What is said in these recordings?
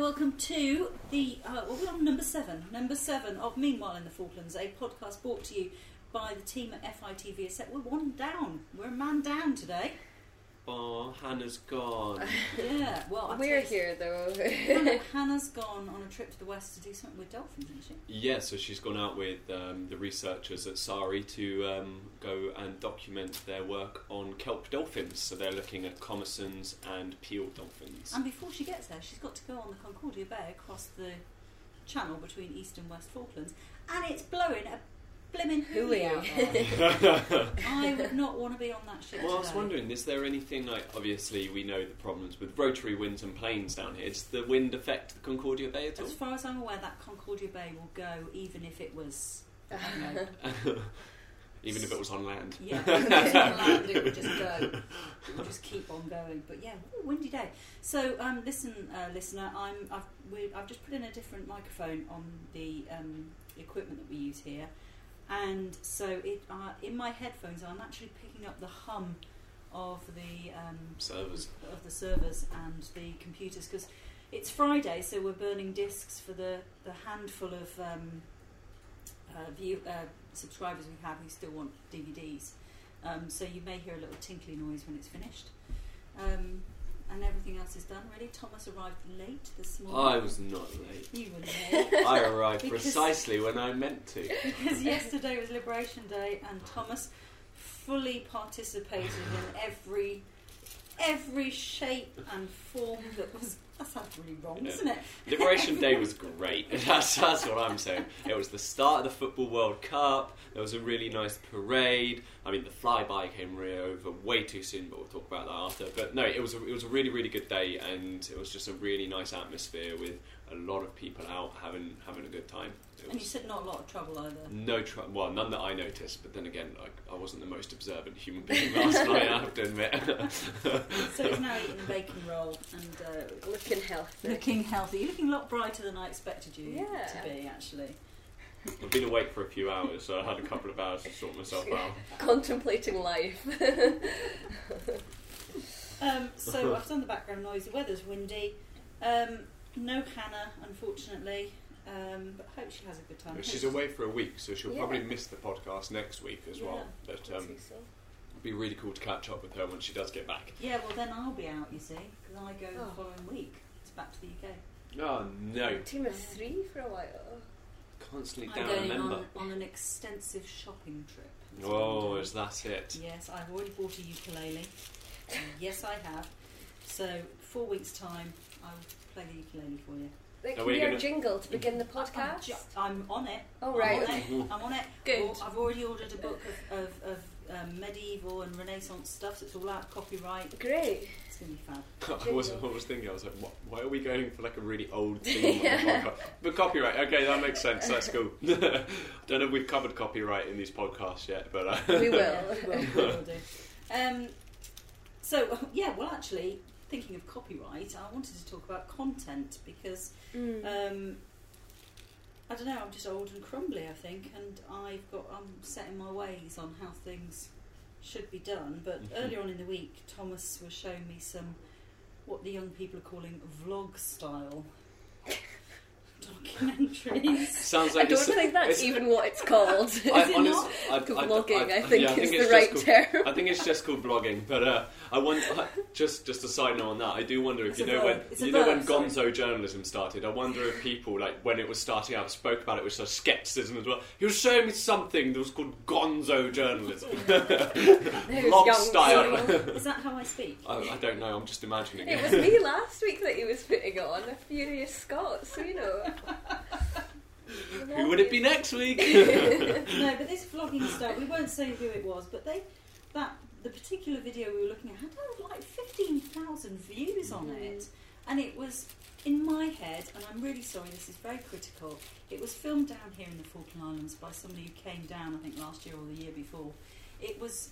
welcome to the uh, well, we're on number seven, number seven of Meanwhile in the Falklands, a podcast brought to you by the team at FITV. Except we're one down, we're a man down today. Oh, Hannah's gone. Yeah, well, I'll We're tell you- here though. Hannah, Hannah's gone on a trip to the west to do something with dolphins, isn't she? Yeah, so she's gone out with um, the researchers at SAERI to um, go and document their work on kelp dolphins. So they're looking at Commerson's and Peale dolphins. And before she gets there, she's got to go on the Concordia Bay across the channel between East and West Falklands, and it's blowing a blimmin' hooey out there. I would not want to be on that ship Well, I was wondering, is there anything like obviously we know the problems with rotary winds and planes down here. Does the wind affect the Concordia Bay at all? As far as I'm aware, that Concordia Bay will go even if it was. I don't know, Even if it was on land. Yeah, if it was on land, it would just go. It would just keep on going. But yeah, ooh, windy day. So um, listen, uh, listener, I'm I've we, I've just put in a different microphone on the um, equipment that we use here, and so it uh, in my headphones I'm actually picking up the hum of the um, Servers. of the servers and the computers because it's Friday, so we're burning discs for the, the handful of um, uh, view, uh, subscribers we have who still want DVDs. Um, so you may hear a little tinkly noise when it's finished. And everything else is done. Really, Thomas arrived late this morning. I was not late. You were late I arrived Because- precisely when I meant to. because yesterday was Liberation Day, and Thomas fully participated in every every shape and form that was. That sounds really wrong, doesn't it? Liberation Day was great. That's, that's what I'm saying. It was the start of the Football World Cup. There was a really nice parade. I mean, the flyby came really over way too soon, but we'll talk about that after. But no, it was a, it was a really really good day, and it was just a really nice atmosphere with a lot of people out having having a good time. It And you said not a lot of trouble either. no trouble. Well, none that I noticed. But then again, like, I wasn't the most observant human being last night. I have to admit. So he's now eating a bacon roll and uh, Looking healthy. looking healthy. You're looking a lot brighter than I expected you Yeah. to be, actually. I've been awake for a few hours, so I had a couple of hours to sort myself out. Contemplating life. Um, so I've done the background noise. The weather's windy. Um, no Hannah, unfortunately. Um, but I hope she has a good time. She's away for a week, so she'll Yeah. probably miss the podcast next week as well. But um, it'd be really cool to catch up with her when she does get back. Yeah, well then I'll be out, you see, because I go the Oh. following week. It's back to the UK. Oh no! Team of three for a while. Constantly I'm down a going member. on, on an extensive shopping trip. Oh, is that it? Yes, I've already bought a ukulele. Yes, I have. So, four weeks' time, I'll play the ukulele for you. That Are can we be our gonna- jingle to begin the I'm, podcast. ju- I'm on it. Oh, right. I'm on it. I'm on it. Good. Well, I've already ordered a book of, of, of um, medieval and Renaissance stuff. So it's all out copyright. Great. It's going to be fab. I was, I was thinking, I was like, what, why are we going for like a really old theme on the podcast? But copyright, okay, that makes sense. That's cool. I don't know if we've covered copyright in these podcasts yet, but uh, We will. Well, we will do. Um, so, yeah, well, actually, thinking of copyright, I wanted to talk about content because Mm. Um, I don't know. I'm just old and crumbly, I think, and I've got I'm set in my ways on how things should be done. But Mhm. earlier on in the week, Thomas was showing me some what the young people are calling vlog style documentaries. sounds I don't it's, think that's even what it's called. I, it honest- not? I, I, Vlogging, I, I- think, yeah, I is think the it's right just term. I think it's just called vlogging, but uh, I want just just a side note on that. I do wonder if It's you know verb. when It's you know verb, when sorry. Gonzo journalism started. I wonder if people like when it was starting out spoke about it with such skepticism as well. He was showing me something that was called Gonzo journalism, There's vlog style. Is that how I speak? I, I don't know. I'm just imagining It it. was me last week that he was putting on a Furious Scot, so you know. Who would it be next week? no, but this vlogging stuff, we won't say who it was, but they that the particular video we were looking at had oh, like fifteen thousand views on Mm. it, and it was in my head. And I'm really sorry, this is very critical. It was filmed down here in the Falkland Islands by somebody who came down, I think last year or the year before. It was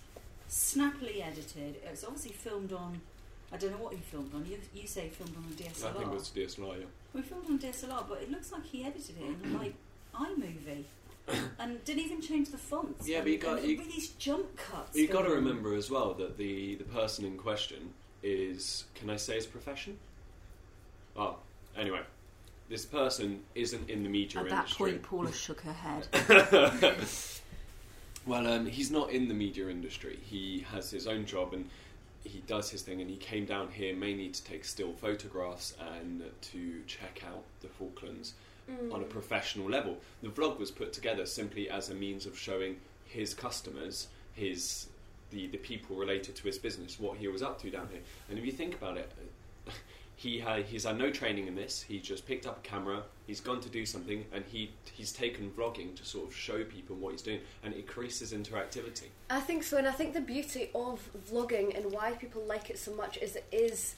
snappily edited. It was obviously filmed on. I don't know what he filmed on. You, you say he filmed on a DSLR. I think it was DSLR. Yeah. We filmed on DSLR, but it looks like he edited it in like iMovie, and didn't even change the fonts. Yeah, but you got- you- these jump cuts. You've got to remember as well that the, the person in question is, can I say his profession? Well, anyway, this person isn't in the media At that industry. point, Paula shook her head. well, um, he's not in the media industry. He has his own job and he does his thing. And he came down here mainly to take still photographs and to check out the Falklands Mm. on a professional level. The vlog was put together simply as a means of showing his customers, his the, the people related to his business, what he was up to down here. And if you think about it, he had he's had no training in this. He just picked up a camera. He's gone to do something, and he he's taken vlogging to sort of show people what he's doing, and it increases interactivity. I think so, and I think the beauty of vlogging and why people like it so much is it is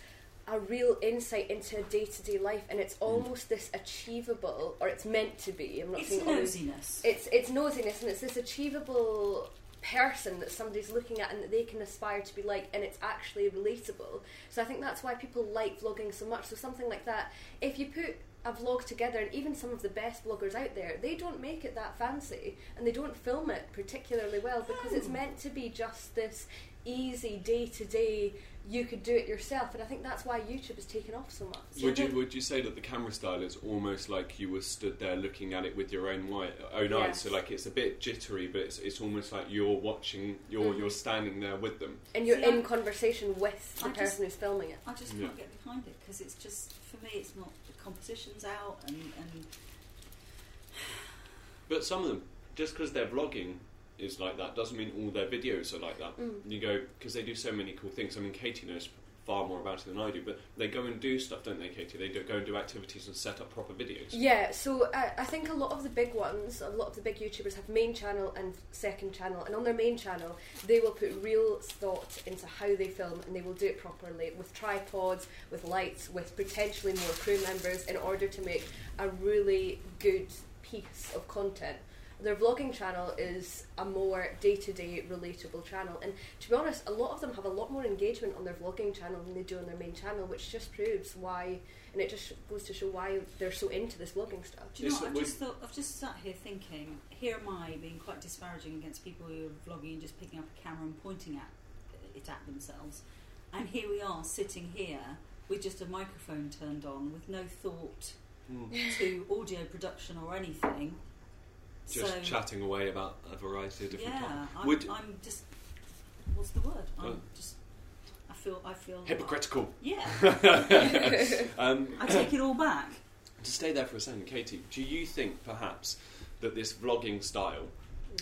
a real insight into day to day life, and it's mm. almost this achievable, or it's meant to be. I'm not It's saying always- nosiness. It's it's nosiness, and it's this achievable person that somebody's looking at and that they can aspire to be like, and it's actually relatable. So I think that's why people like vlogging so much. So something like that, if you put a vlog together, and even some of the best vloggers out there, they don't make it that fancy, and they don't film it particularly well because it's meant to be just this easy day to day. You could do it yourself, and I think that's why YouTube has taken off so much. Yeah, would you would you say that the camera style is almost like you were stood there looking at it with your own wi- own eyes? Yes. So like it's a bit jittery, but it's, it's almost like you're watching, you're Mhm. you're standing there with them. And you're See, in I- conversation with the I just- person who's filming it. I just Yeah. can't get behind it because it's just for me. It's not the composition's out and and But some of them, just because they're vlogging is like that, doesn't mean all their videos are like that. Mm. You go because they do so many cool things. I mean, Katie knows far more about it than I do, but they go and do stuff, don't they, Katie? They do, go and do activities and set up proper videos. Yeah, so I, I think a lot of the big ones, a lot of the big YouTubers have main channel and second channel, and on their main channel, they will put real thought into how they film, and they will do it properly with tripods, with lights, with potentially more crew members, in order to make a really good piece of content. Their vlogging channel is a more day to day relatable channel, and to be honest, a lot of them have a lot more engagement on their vlogging channel than they do on their main channel, which just proves why, and it just goes to show why they're so into this vlogging stuff. Do you know what? I've just thought, I've just sat here thinking, here am I being quite disparaging against people who are vlogging and just picking up a camera and pointing at it at themselves. And here we are sitting here with just a microphone turned on with no thought Mm. to audio production or anything. Just so, chatting away about a variety of different yeah, topics. I'm, Would- I'm just, what's the word? I'm Well- just, I feel, I feel, Hypocritical. Yeah, um, I take it all back. to stay there for a second, Katie, do you think perhaps that this vlogging style,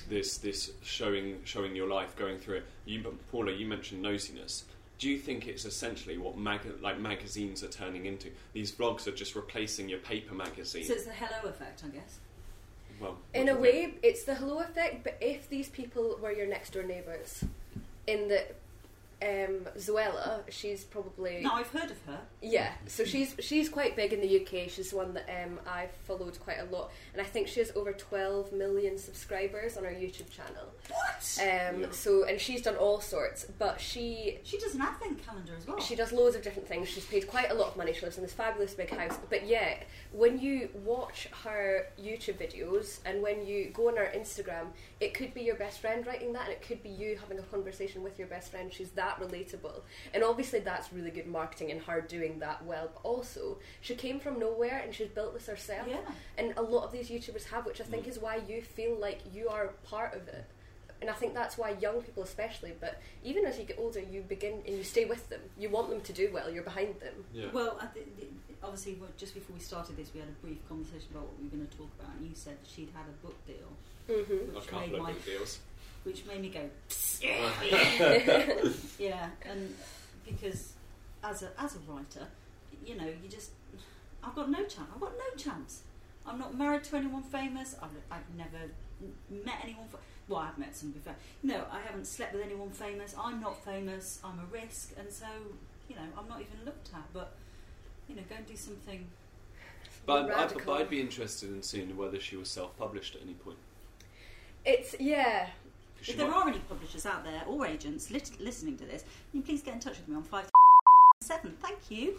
this this showing showing your life, going through it, you, Paula, you mentioned nosiness. Do you think it's essentially what mag- like magazines are turning into? These vlogs are just replacing your paper magazine. So it's the hello effect, I guess. Well, In a way, it's the hello effect, but if these people were your next door neighbours, in the um, Zoella, she's probably No, I've heard of her. Yeah, so she's she's quite big in the UK. She's one that um, I've followed quite a lot, and I think she has over 12 million subscribers on her YouTube channel. What? Um, Yeah. So, and she's done all sorts, but she She does an advent calendar as well. she does loads of different things. She's paid quite a lot of money. She lives in this fabulous big house. But yeah, when you watch her YouTube videos and when you go on her Instagram, it could be your best friend writing that, and it could be you having a conversation with your best friend. She's that relatable, and obviously that's really good marketing and her doing that well. But also, she came from nowhere and she's built this herself. Yeah. And a lot of these YouTubers have, which I think is why you feel like you are part of it. And I think that's why young people, especially, but even as you get older, you begin and you stay with them. You want them to do well. You're behind them. Yeah. Well, I th- th- obviously, well, just before we started this, we had a brief conversation about what we were going to talk about, and you said she'd had a book deal, hmm a which couple made of my big deals. Which made me go, yeah, and because as a as a writer, you know, you just I've got no chance. I've got no chance. I'm not married to anyone famous. I've, I've never met anyone. Fa- well, I've met some before. No, I haven't slept with anyone famous. I'm not famous. I'm a risk, and so you know, I'm not even looked at. But you know, go and do something. But I'd, Radical. but I'd be interested in seeing whether she was self-published at any point. It's yeah. If there might- are any publishers out there or agents lit- listening to this, can you please get in touch with me on five seven. Thank you.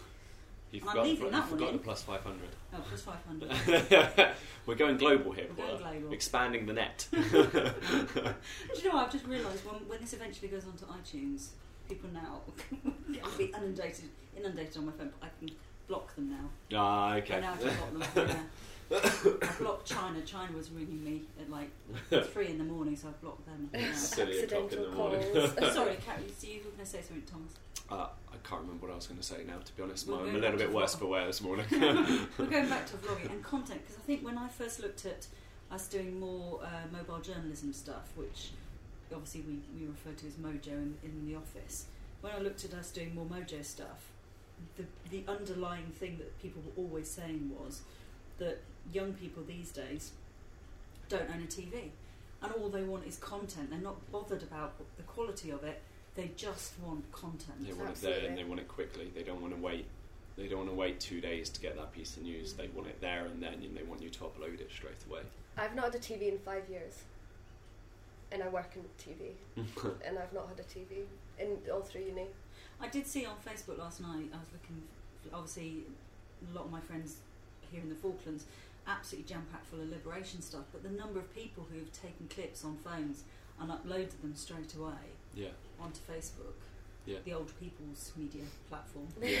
you I'm forgot, leaving that one in. plus 500. Oh, plus five hundred. We're going global here, We're going global. Expanding the net. Do you know what? I've just realised when, when this eventually goes onto iTunes, people now will be inundated inundated on my phone. But I can block them now. Ah, I okay. how to block them. Yeah. I blocked China. China was ringing me at like three in the morning, so I blocked them. Silly o'clock in the Accidental morning. calls. Sorry, Carrie, so you were going to say something, Thomas? Uh, I can't remember what I was going to say now, to be honest. We're I'm a little bit worse for wear this morning. We're going back to vlogging and content because I think when I first looked at us doing more uh, mobile journalism stuff, which obviously we, we refer to as Mojo in, in the office, when I looked at us doing more Mojo stuff, the, the underlying thing that people were always saying was that young people these days don't own a TV. And all they want is content. They're not bothered about the quality of it. They just want content. they want it there and they want it quickly. They don't want to wait. They don't want to wait two days to get that piece of news. They want it there and then, and they want you to upload it straight away. I've not had a TV in five years, and I work in TV, and I've not had a TV in all through uni. I did see on Facebook last night. I was looking. Obviously, a lot of my friends here in the Falklands absolutely jam packed full of liberation stuff. But the number of people who have taken clips on phones and uploaded them straight away yeah, onto Facebook, Yeah. the old people's media platform. yeah.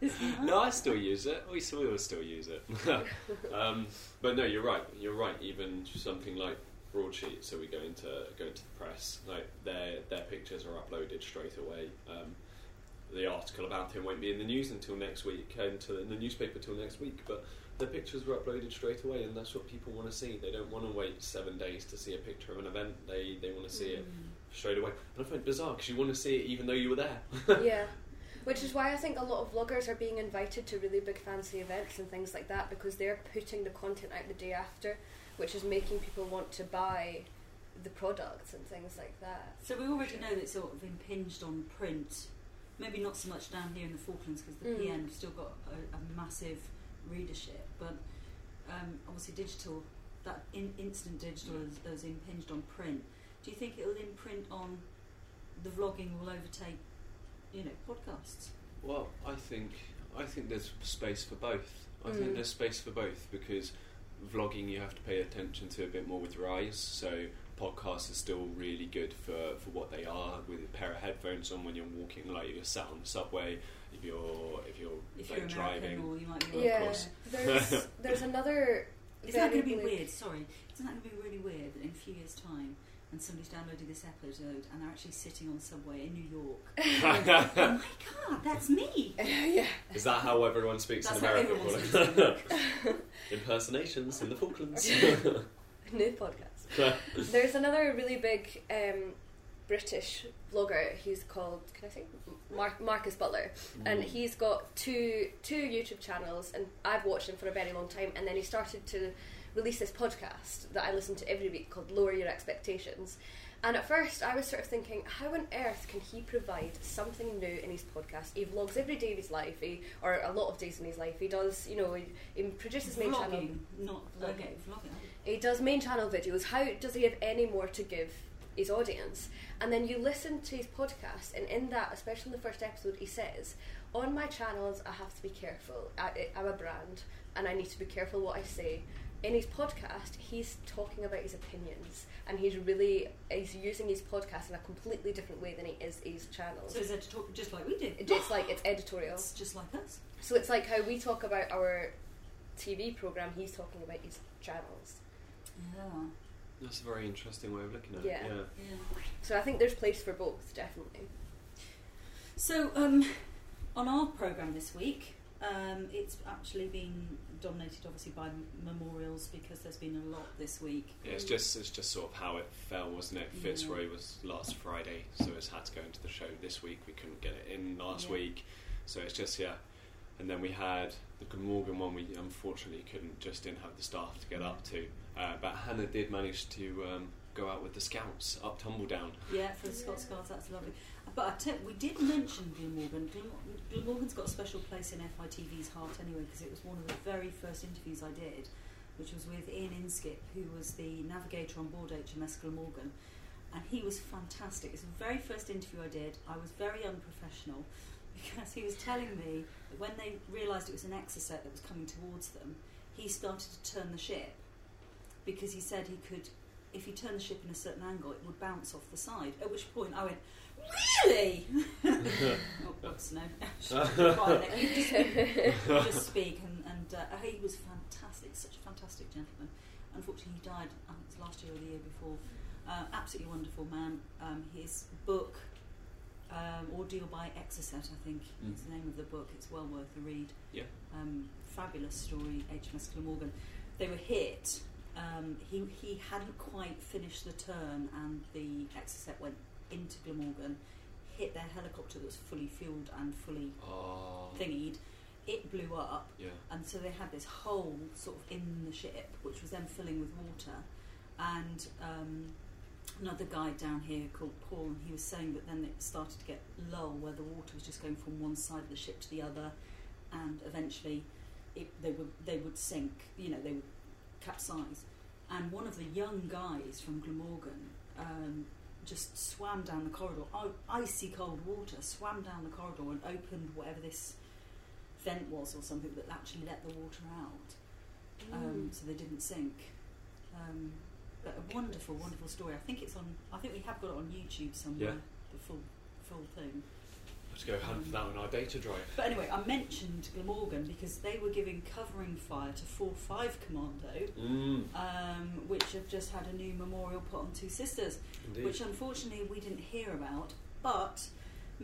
no, I still use it. We still, we will still use it. um, but no, you're right. You're right. Even something like broadsheet, so we go into go into the press. Like their their pictures are uploaded straight away. Um, the article about him won't be in the news until next week, until in the newspaper till next week. But the pictures were uploaded straight away, and that's what people want to see. They don't want to wait seven days to see a picture of an event. They they want to see it Mm. straight away. And I find it bizarre because you want to see it even though you were there. yeah. Which is why I think a lot of vloggers are being invited to really big fancy events and things like that because they're putting the content out the day after, which is making people want to buy the products and things like that. So we already know that it's sort of impinged on print. Maybe not so much down here in the Falklands because the Mm. PN have still got a, a massive readership, but um, obviously digital, that in, instant digital has, has impinged on print. Do you think it'll imprint on the vlogging will overtake, you know, podcasts? Well, I think I think there's space for both. I Mm. think there's space for both because vlogging you have to pay attention to a bit more with your eyes. So podcasts are still really good for, for what they are with a pair of headphones on when you're walking, like you're sat on the subway, if you're if you're If like you're driving. or you might be. Well, of yeah. There's there's another. Is that going to be very weird? Sorry, isn't that going to be really weird that in a few years' time, and somebody's downloaded this episode and they're actually sitting on the subway in New York? oh my god, that's me! yeah. Is that how everyone speaks That's in how America? everyone speaks in Impersonations in the Falklands. New podcast. There's another really big um, British vlogger. He's called, can I say, Mark, Marcus Butler, and he's got two two YouTube channels, and I've watched him for a very long time. And then he started to release this podcast that I listen to every week called Lower Your Expectations. And at first, I was sort of thinking, how on earth can he provide something new in his podcast? He vlogs every day of his life, he, or a lot of days in his life. He does, you know, he, he produces main channel not Vlogging. okay, vlogging. He does main channel videos. How does he have any more to give his audience? And then you listen to his podcast, and in that, especially in the first episode, he says, "On my channels, I have to be careful. I, I'm a brand, and I need to be careful what I say." In his podcast, he's talking about his opinions, and he's really he's using his podcast in a completely different way than he is his channels. So to talk just like we did? It's like it's editorial. It's just like us. So it's like how we talk about our TV program. He's talking about his channels. Yeah, That's a very interesting way of looking at Yeah. it. Yeah. yeah. So I think there's place for both, definitely. So um, on our program this week, um, it's actually been dominated obviously by memorials because there's been a lot this week. Yeah, it's just it's just sort of how it fell, wasn't it? Yeah. Fitzroy was last Friday, so it's had to go into the show this week. We couldn't get it in last Yeah. week, so it's just yeah. And then we had the Glamorgan one. We unfortunately couldn't just didn't have the staff to get up to, uh, but Hannah did manage to um, go out with the Scouts up Tumbledown. Yeah, for the Scots Guards, that's lovely. But I tell, we did mention Glamorgan. Glamorgan's got a special place in FITV's heart anyway because it was one of the very first interviews I did, which was with Ian Inskip, who was the navigator on board HMS Glamorgan. And he was fantastic. It's the very first interview I did. I was very unprofessional because he was telling me that when they realised it was an Exocet that was coming towards them, he started to turn the ship because he said he could if he turned the ship in a certain angle, it would bounce off the side. At which point I went, really? oh, whoops, no. Just, just speak, and, and uh, he was fantastic, such a fantastic gentleman. Unfortunately, he died. I think it was last year or the year before. Uh, absolutely wonderful man. Um, his book, um, Ordeal by Exocet, I think Mm. is the name of the book. It's well worth a read. Yeah. Um, fabulous story, HMS Glamorgan. They were hit. Um, he, he hadn't quite finished the turn, and the Exocet went into Glamorgan, hit their helicopter that was fully fueled and fully Oh. thingied. It blew up, Yeah. and so they had this hole sort of in the ship, which was then filling with water. And um, another guy down here called Paul, and he was saying that then it started to get lull, where the water was just going from one side of the ship to the other, and eventually it, they would they would sink. You know, they would capsize. And one of the young guys from Glamorgan um, just swam down the corridor, i- icy cold water, swam down the corridor and opened whatever this vent was or something that actually let the water out, um, so they didn't sink. Um, a wonderful, wonderful story. I think it's on. I think we have got it on YouTube somewhere. Yeah. The full, full thing. Let's go hunt for that on our data drive. But anyway, I mentioned Glamorgan because they were giving covering fire to 4 5 Commando, Mm, um, which have just had a new memorial put on Two Sisters, indeed. which unfortunately we didn't hear about. But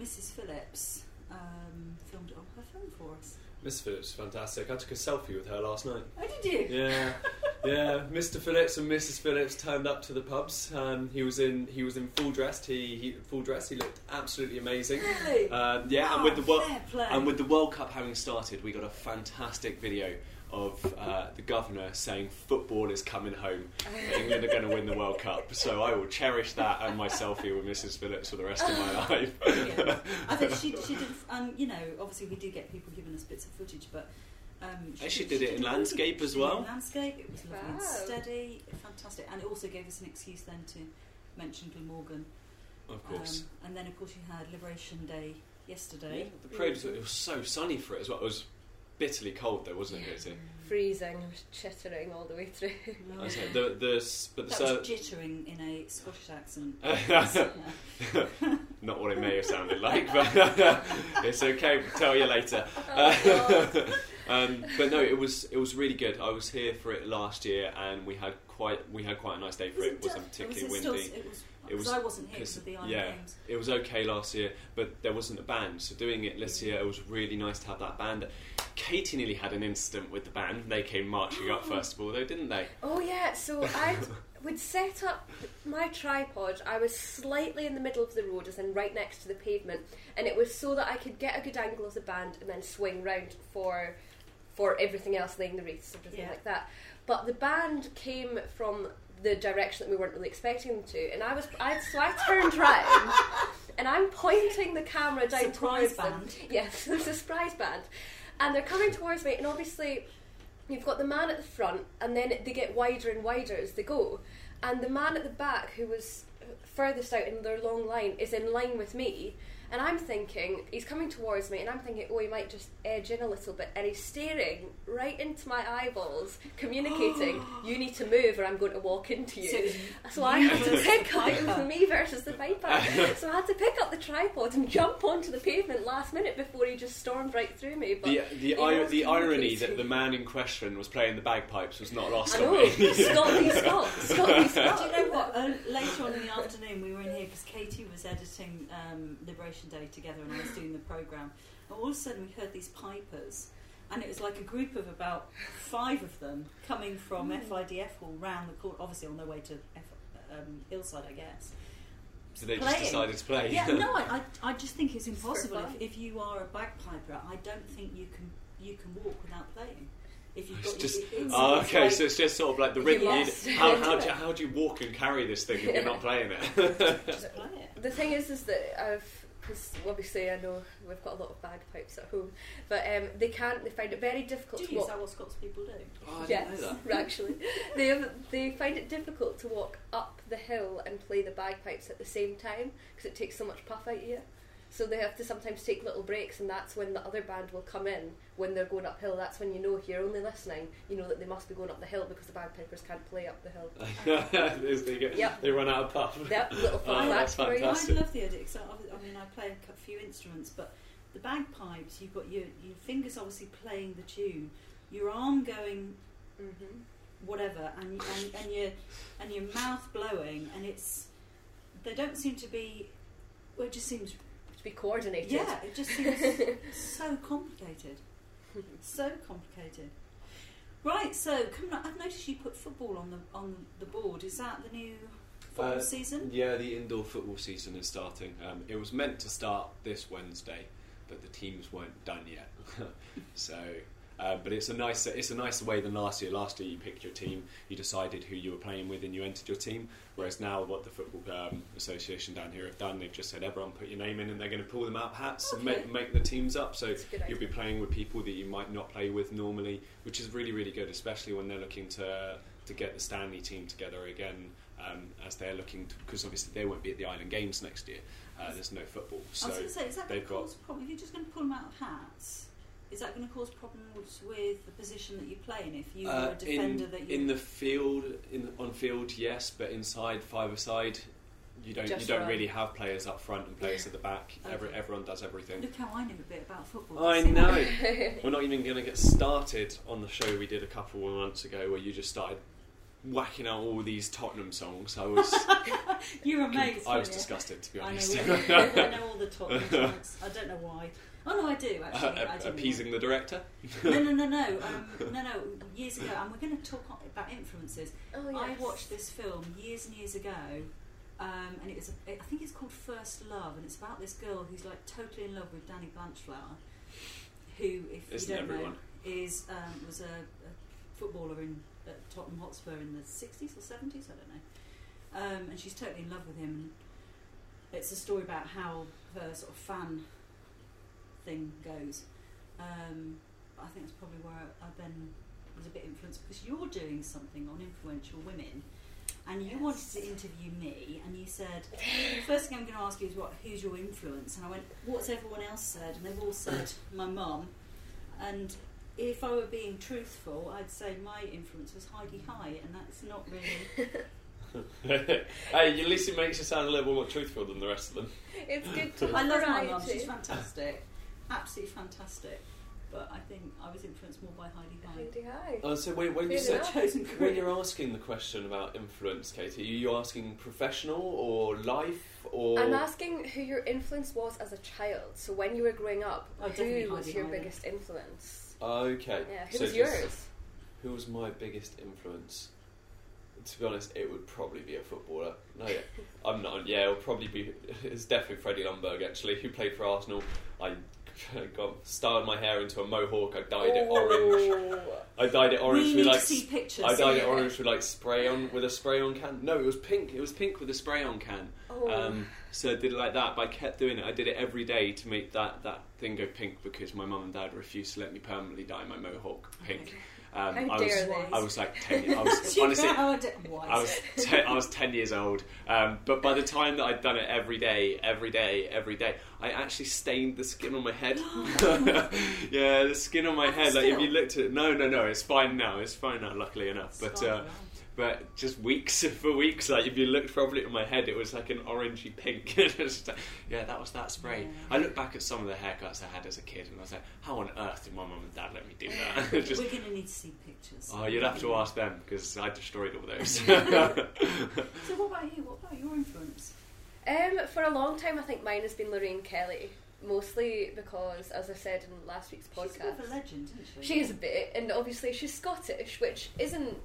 Mrs. Phillips um, filmed it on her phone for us. Miss Phillips, fantastic. I took a selfie with her last night. Oh, did you? Yeah, yeah. Mr. Phillips and Mrs. Phillips turned up to the pubs. Um, he was in he was in full dress. He, he full dress. He looked absolutely amazing. Really? Um, yeah, and Oh, with the World and with the World Cup having started, we got a fantastic video of uh, the governor saying football is coming home. England are going to win the World Cup. So I will cherish that and my selfie with Mrs. Phillips for the rest of my life. Brilliant. I think she, she did, um, you know, obviously we do get people giving us bits of footage, but um, And she did it in landscape as She did it well. in landscape, it was lovely and Wow. steady, fantastic, and it also gave us an excuse then to mention Glamorgan. Of course. Um, and then, of course, you had Liberation Day Yeah, yesterday. the parade was, it was so sunny for it as well. It was bitterly cold though, wasn't it? Katie? Freezing, I was chittering all the way through. I was the the but the that ser- was jittering in a Scottish accent. not what it may have sounded like, but it's okay. We'll tell you later. Oh, God. Um, but no, it was it was really good. I was here for it last year, and we had quite we had quite a nice day for it. It wasn't particularly was it windy. Still, it was, It was- I wasn't here for the Island yeah. Games. It was okay last year, but there wasn't a band. So doing it this year, it was really nice to have that band. Katie nearly had an incident with the band. They came marching up first of all, though, didn't they? Oh yeah, so I would set up my tripod. I was slightly in the middle of the road, as in right next to the pavement, and it was so that I could get a good angle of the band and then swing round for for everything else, laying the wreaths, everything Yeah. like that. But the band came from the direction that we weren't really expecting them to, and I was I so I turned round and I'm pointing the camera down Surprise towards them. band. Yes, the surprise band, and they're coming towards me, and obviously you've got the man at the front, and then they get wider and wider as they go. And the man at the back, who was furthest out in their long line, is in line with me. And I'm thinking, he's coming towards me, and I'm thinking, oh, he might just edge in a little bit. And he's staring right into my eyeballs, communicating, you need to move or I'm going to walk into you. So So I had to versus pick the up, it was me versus the Viper. so I had to pick up the tripod and jump onto the pavement last minute before he just stormed right through me. But The the, ir- the irony that the man in question was playing the bagpipes was not lost I on know, me. Scott v Scott, Scott v Do you know what? Uh, later on in the afternoon, we were in here because Katie was editing um, Liberation Day together, and I was doing the program. And all of a sudden, we heard these pipers, and it was like a group of about five of them coming from FIDF hall round the court, obviously on their way to F, um, Hillside, I guess. so they just Playing. decided to play. Yeah, no, I, I, I just think it's impossible. fun. If, if you are a bagpiper, I don't think you can you can walk without playing. If you've It's got just- it's, Oh, okay, like- so it's just sort of like the You ring. you- How, how, do you, how do you walk and carry this thing if you're not playing it? just play it. The thing is, is that I've because obviously I know we've got a lot of bagpipes at home, but um, they can't. They find it very difficult Do to you? Is walk. that what Scots people do? Oh, I yes, didn't know that. actually, they have, they find it difficult to walk up the hill and play the bagpipes at the same time because it takes so much puff out of you. So they have to sometimes take little breaks, and that's when the other band will come in when they're going uphill. That's when you know if you're only listening, you know that they must be going up the hill because the bagpipers can't play up the hill. As they, get, Yep. they run out of puff. That little fun Oh, that's fact for I love the idea. 'cause I, I mean, I play a few instruments, but the bagpipes, you've got your, your fingers obviously playing the tune, your arm going hmm whatever, and, and, and your and your mouth blowing, and it's they don't seem to be. Well, it just seems To be coordinated. yeah, it just seems so complicated, so complicated. Right, so coming up, I've noticed you put football on the on the board. Is that the new football Uh, season? Yeah, the indoor football season is starting. Um, it was meant to start this Wednesday, but the teams weren't done yet. so, uh, but it's a nice it's a nicer way than last year. Last year, you picked your team, you decided who you were playing with, and you entered your team. Whereas now, what the football um, association down here have done, they've just said everyone put your name in, and they're going to pull them out hats and make make the teams up. So It's a good you'll be playing with people that you might not play with normally, which is really really good, especially when they're looking to to get the Stanley team together again, um, as they're looking because obviously they won't be at the Island Games next year. Uh, there's no football, so I was going to say, is that going they've to got- problem? If you're just going to pull them out of hats, is that going to cause problems with the position that you play in? If you uh, a defender in, that you in the field, in on field, yes, but inside five aside. You don't. Just you don't run. really have players up front and players at the back. Every, everyone does everything. look how I know a bit about football. I know. We're not even going to get started on the show we did a couple of months ago where you just started whacking out all these Tottenham songs. I was, You're amazing. I was disgusted to be I know, honest. I know all the Tottenham songs. I don't know why. Oh no, I do actually. I Uh, do appeasing the director. No, no, no, no, um, no, no. Years ago, and we're going to talk about influences. oh, I watched this film years and years ago, um, and it was a, I think it's called First Love, and it's about this girl who's like totally in love with Danny Blanchflower, who, if Isn't you don't everyone? know, is um, was a, a footballer in at Tottenham Hotspur in the sixties or seventies, I don't know, um, and she's totally in love with him. It's a story about how her sort of fan thing goes. Um, I think that's probably where I, I then was a bit influenced because you're doing something on influential women, and you Yes. wanted to interview me, and you said the first thing I'm going to ask you is what who's your influence, and I went what's everyone else said, and they've all said my mum, and if I were being truthful, I'd say my influence was Heidi High, and that's not really. hey, at least it makes you sound a little more truthful than the rest of them. It's good to I have love my variety. mum; she's fantastic, absolutely fantastic. But I think I was influenced more by Heidi High. Heidi High. Oh, so when, when you Fair say enough. Chosen when career. you're asking the question about influence, Katie, are you asking professional or life or? I'm asking who your influence was as a child. So when you were growing up, Oh, who was your High. biggest influence? Okay. Yeah, who so was yours? Who was my biggest influence? To be honest, it would probably be a footballer. No, yeah, I'm not. Yeah, it would probably be. It's definitely Freddie Ljungberg actually, who played for Arsenal. I got styled my hair into a mohawk. I dyed it orange. Oh. I dyed it orange we with need like. to see pictures. I dyed it orange with like spray on with a spray on can. No, it was pink. It was pink with a spray on can. Oh. Um, so I did it like that, but I kept doing it. I did it every day to make that, that thing go pink because my mum and dad refused to let me permanently dye my mohawk pink. Um, How I dare was, they? I was like ten. I was honestly, powered it. Wise. I was I was ten years old. Um, but by the time that I'd done it every day, every day, every day, I actually stained the skin on my head. yeah, the skin on my head. Like if you looked at it, no, no, no, it's fine now. It's fine now, luckily enough. But uh, but just weeks for weeks. Like if you looked properly at my head, it was like an orangey pink. Yeah, that was that spray. Yeah. I look back at some of the haircuts I had as a kid, and I was like, how on earth did my mum and dad let me do that? just, We're going to need to see pictures. oh, you'd have to ask them because I destroyed all those. So what about you? What about your influence? Um, for a long time, I think mine has been Lorraine Kelly. Mostly because, as I said in last week's She's a bit podcast, of a legend, isn't she? She is a bit, and obviously she's Scottish, which isn't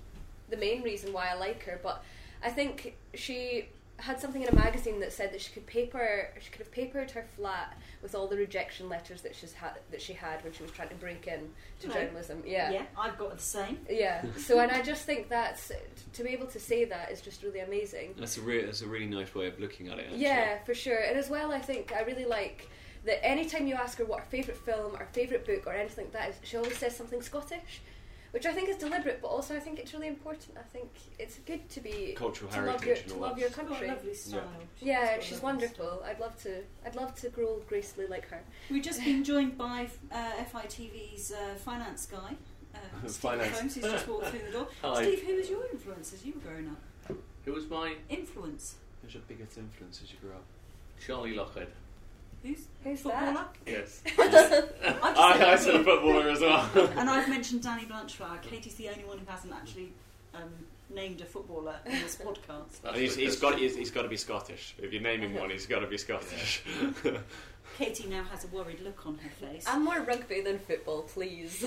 the main reason why I like her, but I think she had something in a magazine that said that she could paper she could have papered her flat with all the rejection letters that she's had that she had when she was trying to break in to Right. journalism. Yeah. Yeah, I've got the same. Yeah. So and I just think that's to be able to say that is just really amazing. that's a re- that's a really nice way of looking at it. Actually. Yeah, for sure. And as well, I think I really like that anytime you ask her what her favourite film or favourite book or anything like that is, she always says something Scottish. Which I think is deliberate, but also I think it's really important. I think it's good to be Cultural to love your and to all love your She's got a country. lovely style. Yeah, got a she's wonderful. style. I'd love to. I'd love to grow gracefully like her. We've just been joined by uh, FITV's uh, finance guy, uh, Steve Finance. Holmes, who's just walked through the door. Hi. Steve, who was your influence as you were growing up? Who was my Influence? Who's your biggest influence as you grew up? Charlie Lockhead? Who's Who's footballer? Yes. I've just I, I said said a footballer as well. and I've mentioned Danny Blanchflower. Katie's the only one who hasn't actually um, named a footballer in this podcast. And he's, he's got he's, he's got to be Scottish. If you're naming one, he's got to be Scottish. Katie now has a worried look on her face. I'm more rugby than football, please.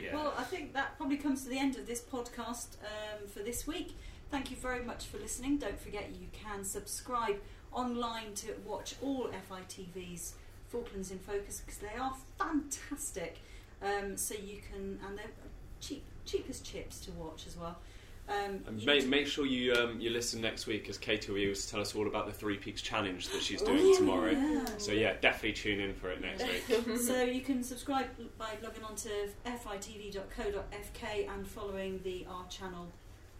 Yeah. Well, I think that probably comes to the end of this podcast um, for this week. Thank you very much for listening. Don't forget you can subscribe online to watch all FITV's Falklands in Focus because they are fantastic. Um, so you can, and they're cheap, cheap as chips to watch as well. Um, And make, make sure you um, you listen next week as Katie will to tell us all about the Three Peaks Challenge that she's doing Oh, tomorrow. yeah. So yeah, definitely tune in for it next week. so you can subscribe by logging on to fitv.co.fk and following the our channel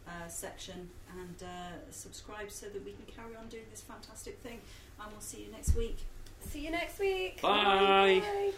uh, section and uh, subscribe so that we can carry on doing this fantastic thing. And we'll see you next week. See you next week. Bye. Bye.